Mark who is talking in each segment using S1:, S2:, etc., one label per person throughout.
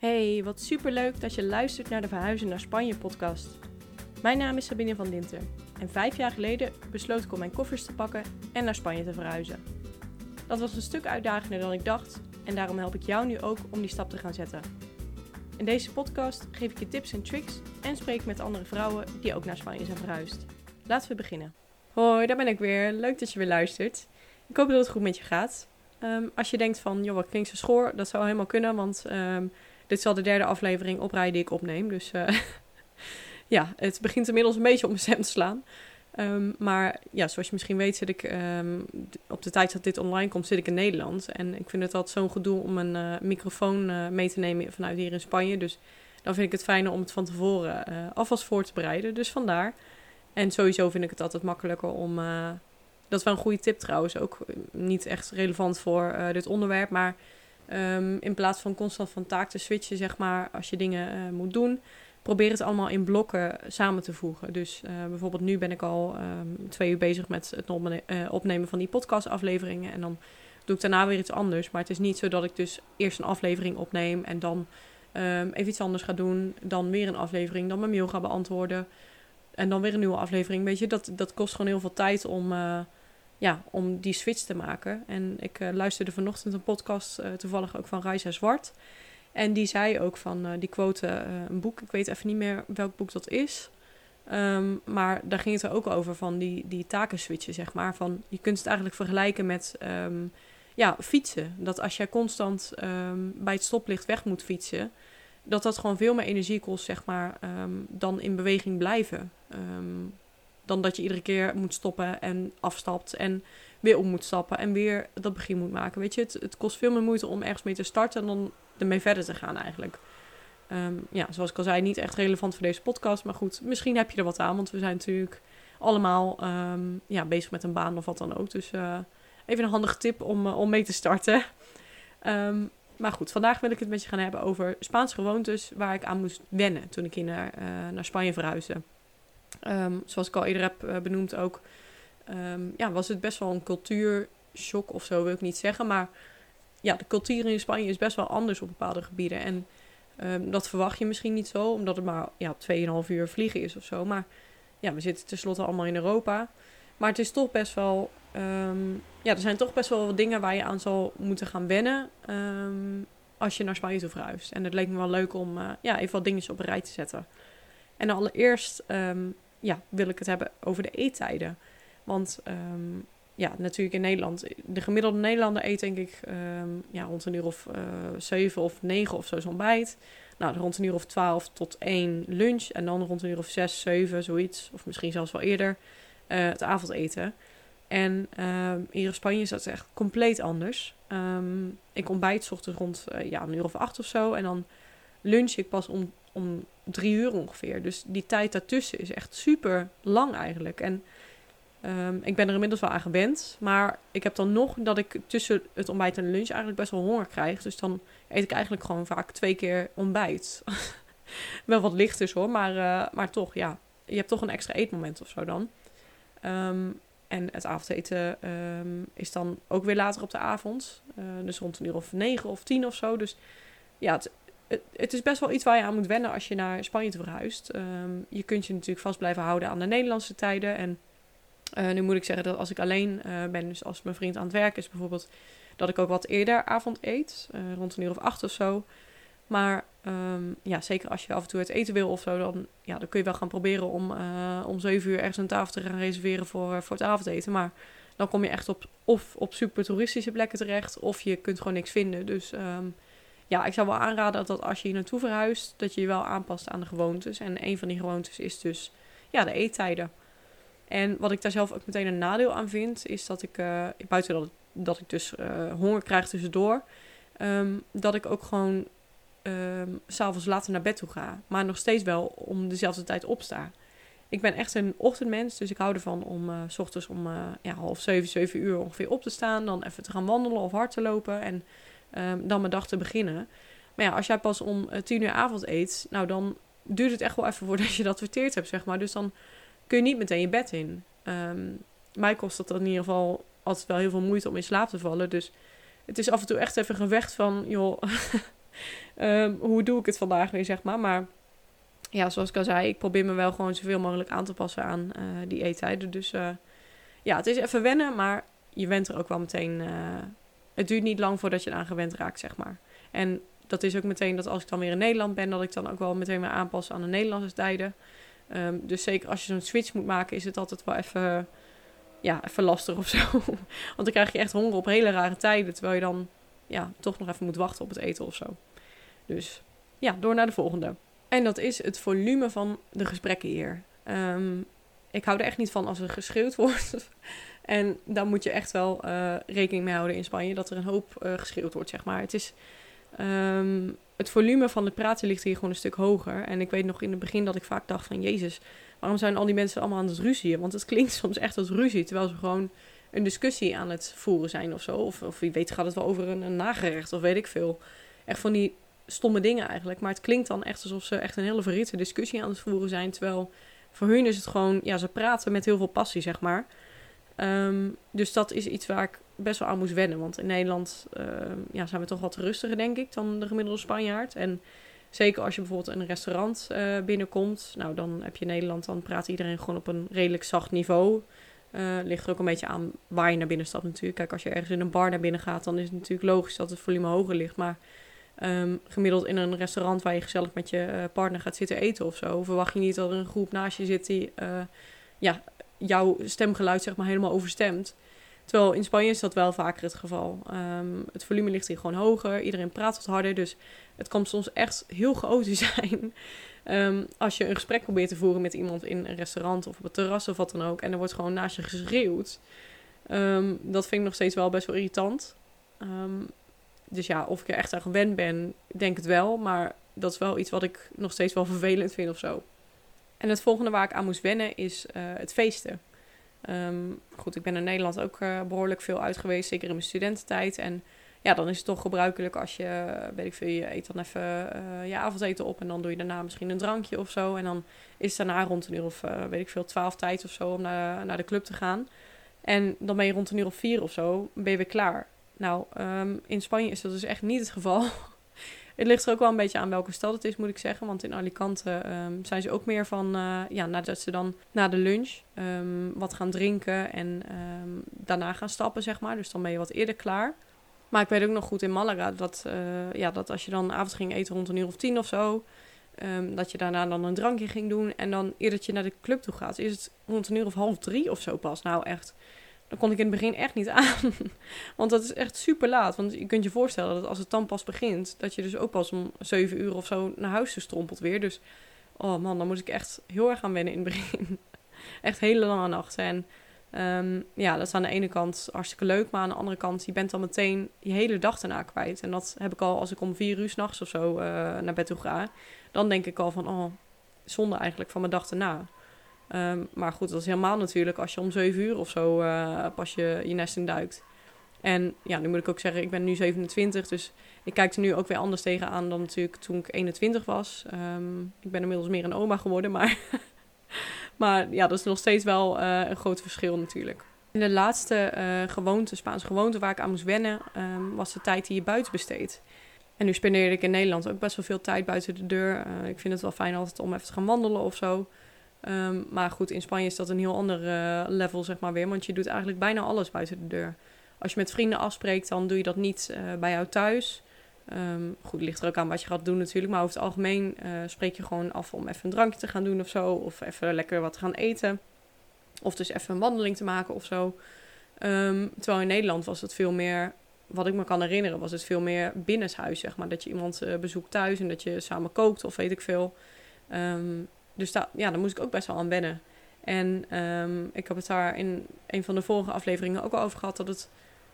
S1: Hey, wat superleuk dat je luistert naar de Verhuizen naar Spanje podcast. Mijn naam is Sabine van Dinter en vijf jaar geleden besloot ik om mijn koffers te pakken en naar Spanje te verhuizen. Dat was een stuk uitdagender dan ik dacht en daarom help ik jou nu ook om die stap te gaan zetten. In deze podcast geef ik je tips en tricks en spreek met andere vrouwen die ook naar Spanje zijn verhuisd. Laten we beginnen. Hoi, daar ben ik weer. Leuk dat je weer luistert. Ik hoop dat het goed met je gaat. Ehm, als je denkt van, joh, wat klinkt zo schoor, dat zou helemaal kunnen, want ehm, dit is al de derde aflevering op die ik opneem. Dus uh, ja, het begint inmiddels een beetje op mijn stem te slaan. Um, maar ja, zoals je misschien weet, zit ik op de tijd dat dit online komt, zit ik in Nederland. En ik vind het altijd zo'n gedoe om een uh, microfoon uh, mee te nemen vanuit hier in Spanje. Dus dan vind ik het fijner om het van tevoren alvast voor te bereiden. Dus vandaar. En sowieso vind ik het altijd makkelijker om dat is wel een goede tip trouwens. Ook niet echt relevant voor uh, dit onderwerp. Maar um, in plaats van constant van taak te switchen, zeg maar, als je dingen uh, moet doen, probeer het allemaal in blokken samen te voegen. Dus uh, bijvoorbeeld nu ben ik al um, twee uur bezig met het opnemen van die podcastafleveringen. En dan doe ik daarna weer iets anders. Maar het is niet zo dat ik dus eerst een aflevering opneem en dan um, even iets anders ga doen. Dan weer een aflevering, dan mijn mail ga beantwoorden. En dan weer een nieuwe aflevering. Weet je, dat, dat kost gewoon heel veel tijd om ja, om die switch te maken. En ik uh, luisterde vanochtend een podcast, uh, toevallig ook van Reisa Zwart. En die zei ook van, uh, die quote een boek, ik weet even niet meer welk boek dat is. Um, maar daar ging het er ook over van die, die taken switchen, zeg maar. Van, je kunt het eigenlijk vergelijken met um, ja, fietsen. Dat als jij constant um, bij het stoplicht weg moet fietsen, dat dat gewoon veel meer energie kost, zeg maar, dan in beweging blijven. Dan dat je iedere keer moet stoppen en afstapt en weer om moet stappen en weer dat begin moet maken. Weet je, het, het kost veel meer moeite om ergens mee te starten dan ermee verder te gaan eigenlijk. Um, ja, zoals ik al zei, niet echt relevant voor deze podcast. Maar goed, misschien heb je er wat aan, want we zijn natuurlijk allemaal um, ja, bezig met een baan of wat dan ook. Dus uh, even een handige tip om, uh, om mee te starten. Um, maar goed, vandaag wil ik het met je gaan hebben over Spaanse gewoontes waar ik aan moest wennen toen ik hier naar, uh, naar Spanje verhuisde. Um, zoals ik al eerder heb uh, benoemd ook, um, ja, was het best wel een cultuurshock of zo, wil ik niet zeggen. Maar ja, de cultuur in Spanje is best wel anders op bepaalde gebieden. En um, dat verwacht je misschien niet zo, omdat het maar ja, 2,5 uur vliegen is of zo. Maar ja, we zitten tenslotte allemaal in Europa. Maar het is toch best wel, ja, er zijn toch best wel wat dingen waar je aan zal moeten gaan wennen als je naar Spanje toe verhuist. En het leek me wel leuk om uh, ja, even wat dingetjes op een rij te zetten. En allereerst ja, wil ik het hebben over de eettijden. Want um, ja, natuurlijk in Nederland, de gemiddelde Nederlander eet denk ik um, ja, rond een uur of uh, zeven of negen of zo ontbijt. Nou, rond een uur of twaalf tot één lunch. En dan rond een uur of zes, zeven, zoiets. Of misschien zelfs wel eerder uh, het avondeten. En um, hier in Spanje is dat echt compleet anders. Ik ontbijt ochtends rond uh, ja, een uur of acht of zo. En dan lunch ik pas om om drie uur ongeveer. Dus die tijd daartussen is echt super lang eigenlijk. En um, ik ben er inmiddels wel aan gewend. Maar ik heb dan nog dat ik tussen het ontbijt en lunch eigenlijk best wel honger krijg. Dus dan eet ik eigenlijk gewoon vaak twee keer ontbijt. wel wat licht is hoor, maar, uh, maar toch, ja. Je hebt toch een extra eetmoment of zo dan. Um, en het avondeten um, is dan ook weer later op de avond. Uh, dus rond een uur of negen of tien of zo. Dus ja, het, het, het, is best wel iets waar je aan moet wennen als je naar Spanje verhuist. Um, je kunt je natuurlijk vast blijven houden aan de Nederlandse tijden. En uh, nu moet ik zeggen dat als ik alleen uh, ben, dus als mijn vriend aan het werk is bijvoorbeeld, dat ik ook wat eerder avond eet, uh, rond een uur of acht of zo. Maar um, ja, zeker als je af en toe het eten wil of zo, dan, ja, dan kun je wel gaan proberen om om zeven uur ergens een tafel te gaan reserveren voor, voor het avondeten. Maar dan kom je echt op, of op super toeristische plekken terecht, of je kunt gewoon niks vinden. Dus um, ja, ik zou wel aanraden dat als je hier naartoe verhuist, dat je je wel aanpast aan de gewoontes. En een van die gewoontes is dus ja, de eettijden. En wat ik daar zelf ook meteen een nadeel aan vind, is dat ik, uh, buiten dat, dat ik dus uh, honger krijg tussendoor, um, dat ik ook gewoon um, s'avonds later naar bed toe ga. Maar nog steeds wel om dezelfde tijd opsta. Ik ben echt een ochtendmens, dus ik hou ervan om uh, s ochtends om ja, half zeven, zeven uur ongeveer op te staan. Dan even te gaan wandelen of hard te lopen. En um, dan mijn dag te beginnen. Maar ja, als jij pas om uh, tien uur avond eet, nou dan duurt het echt wel even voordat je dat verteerd hebt, zeg maar. Dus dan kun je niet meteen je bed in. Um, mij kost dat in ieder geval altijd wel heel veel moeite om in slaap te vallen. Dus het is af en toe echt even gevecht van, joh, Ehm, hoe doe ik het vandaag weer, zeg maar. Maar ja, zoals ik al zei, ik probeer me wel gewoon zoveel mogelijk aan te passen aan uh, die eettijden. Dus uh, ja, het is even wennen, maar je went er ook wel meteen. Het duurt niet lang voordat je eraan gewend raakt, zeg maar. En dat is ook meteen dat als ik dan weer in Nederland ben, dat ik dan ook wel meteen weer aanpas aan de Nederlandse tijden. Um, dus zeker als je zo'n switch moet maken, is het altijd wel even, ja, even lastig of zo. Want dan krijg je echt honger op hele rare tijden, terwijl je dan ja, toch nog even moet wachten op het eten of zo. Dus ja, door naar de volgende. En dat is het volume van de gesprekken hier. Um, ik hou er echt niet van als er geschreeuwd wordt. en daar moet je echt wel uh, rekening mee houden in Spanje, dat er een hoop uh, geschreeuwd wordt, zeg maar. Het is... Um, het volume van het praten ligt hier gewoon een stuk hoger. En ik weet nog in het begin dat ik vaak dacht van... Jezus, waarom zijn al die mensen allemaal aan het ruzien? Want het klinkt soms echt als ruzie, terwijl ze gewoon een discussie aan het voeren zijn of zo. Of, of wie weet gaat het wel over een, nagerecht of weet ik veel. Echt van die stomme dingen eigenlijk. Maar het klinkt dan echt alsof ze echt een hele verhitte discussie aan het voeren zijn. Terwijl voor hun is het gewoon, ja, ze praten met heel veel passie, zeg maar. Um, dus dat is iets waar ik best wel aan moest wennen. Want in Nederland uh, ja, zijn we toch wat rustiger, denk ik, dan de gemiddelde Spanjaard. En zeker als je bijvoorbeeld een restaurant uh, binnenkomt, nou dan heb je in Nederland, dan praat iedereen gewoon op een redelijk zacht niveau. Uh, ligt er ook een beetje aan waar je naar binnen stapt natuurlijk. Kijk, als je ergens in een bar naar binnen gaat, dan is het natuurlijk logisch dat het volume hoger ligt. Maar um, gemiddeld in een restaurant waar je gezellig met je uh, partner gaat zitten eten of zo, verwacht je niet dat er een groep naast je zit die uh, ja, jouw stemgeluid zeg maar helemaal overstemt. Terwijl in Spanje is dat wel vaker het geval. Um, het volume ligt hier gewoon hoger, iedereen praat wat harder, dus het kan soms echt heel chaotisch zijn. Um, als je een gesprek probeert te voeren met iemand in een restaurant of op het terras of wat dan ook, en er wordt gewoon naast je geschreeuwd. Dat vind ik nog steeds wel best wel irritant. Um, dus ja, of ik er echt aan gewend ben, denk het wel. Maar dat is wel iets wat ik nog steeds wel vervelend vind of zo. En het volgende waar ik aan moest wennen is uh, het feesten. Um, goed, ik ben in Nederland ook uh, behoorlijk veel uit geweest, zeker in mijn studententijd. En ja, dan is het toch gebruikelijk als je, weet ik veel, je eet dan even uh, je avondeten op en dan doe je daarna misschien een drankje of zo. En dan is het daarna rond een uur of, weet ik veel, twaalf tijd of zo om naar, naar de club te gaan. En dan ben je rond een uur of vier of zo, ben je weer klaar. Nou, um, in Spanje is dat dus echt niet het geval. het ligt er ook wel een beetje aan welke stad het is, moet ik zeggen. Want in Alicante um, zijn ze ook meer van, uh, ja, nadat ze dan na de lunch um, wat gaan drinken en daarna gaan stappen, zeg maar. Dus dan ben je wat eerder klaar. Maar ik weet ook nog goed in Malaga dat, uh, ja, dat als je dan avond ging eten rond een uur of tien of zo, dat je daarna dan een drankje ging doen. En dan eerder dat je naar de club toe gaat, is het rond een uur of half drie of zo pas. Nou, echt dat kon ik in het begin echt niet aan. Want dat is echt super laat. Want je kunt je voorstellen dat als het dan pas begint, dat je dus ook pas om 7 uur of zo naar huis strompelt weer. Dus oh man, dan moet ik echt heel erg aan wennen in het begin. echt hele lange nachten. En um, ja, dat is aan de ene kant hartstikke leuk. Maar aan de andere kant, je bent dan meteen je hele dag daarna kwijt. En dat heb ik al als ik om 4 uur s'nachts of zo uh, naar bed toe ga. Dan denk ik al van, oh, zonde eigenlijk van mijn dag erna. Um, maar goed, dat is helemaal natuurlijk als je om 7 uur of zo uh, pas je, je nest in duikt. En ja, nu moet ik ook zeggen, ik ben nu 27, dus ik kijk er nu ook weer anders tegenaan dan natuurlijk toen ik 21 was. Um, ik ben inmiddels meer een oma geworden, maar, maar ja, dat is nog steeds wel uh, een groot verschil natuurlijk. En de laatste uh, gewoonte, Spaanse gewoonte waar ik aan moest wennen, um, was de tijd die je buiten besteedt. En nu spendeerde ik in Nederland ook best wel veel tijd buiten de deur. Ik vind het wel fijn altijd om even te gaan wandelen of zo. Um, maar goed, in Spanje is dat een heel ander uh, level, zeg maar weer. Want je doet eigenlijk bijna alles buiten de deur. Als je met vrienden afspreekt, dan doe je dat niet uh, bij jou thuis. Um, goed, ligt er ook aan wat je gaat doen natuurlijk. Maar over het algemeen uh, spreek je gewoon af om even een drankje te gaan doen of zo. Of even lekker wat te gaan eten. Of dus even een wandeling te maken of zo. Um, terwijl in Nederland was het veel meer, wat ik me kan herinneren, was het veel meer binnenshuis, zeg maar. Dat je iemand bezoekt thuis en dat je samen kookt of weet ik veel. Um, dus ja, daar moest ik ook best wel aan wennen. En um, ik heb het daar in een van de vorige afleveringen ook al over gehad dat het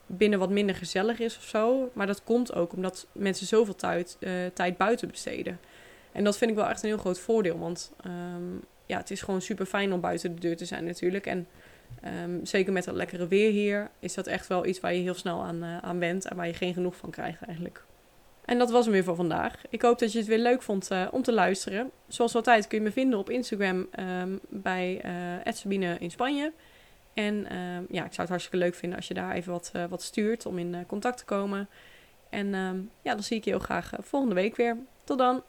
S1: binnen wat minder gezellig is of zo. Maar dat komt ook omdat mensen zoveel tijd, uh, tijd buiten besteden. En dat vind ik wel echt een heel groot voordeel. Want um, ja, het is gewoon super fijn om buiten de deur te zijn natuurlijk. En um, zeker met dat lekkere weer hier is dat echt wel iets waar je heel snel aan, uh, en waar je geen genoeg van krijgt eigenlijk. En dat was hem weer voor vandaag. Ik hoop dat je het weer leuk vond uh, om te luisteren. Zoals altijd kun je me vinden op Instagram um, bij uh, Sabine in Spanje. En uh, ja, ik zou het hartstikke leuk vinden als je daar even wat, uh, wat stuurt om in contact te komen. En ehm, ja, dan zie ik je heel graag volgende week weer. Tot dan!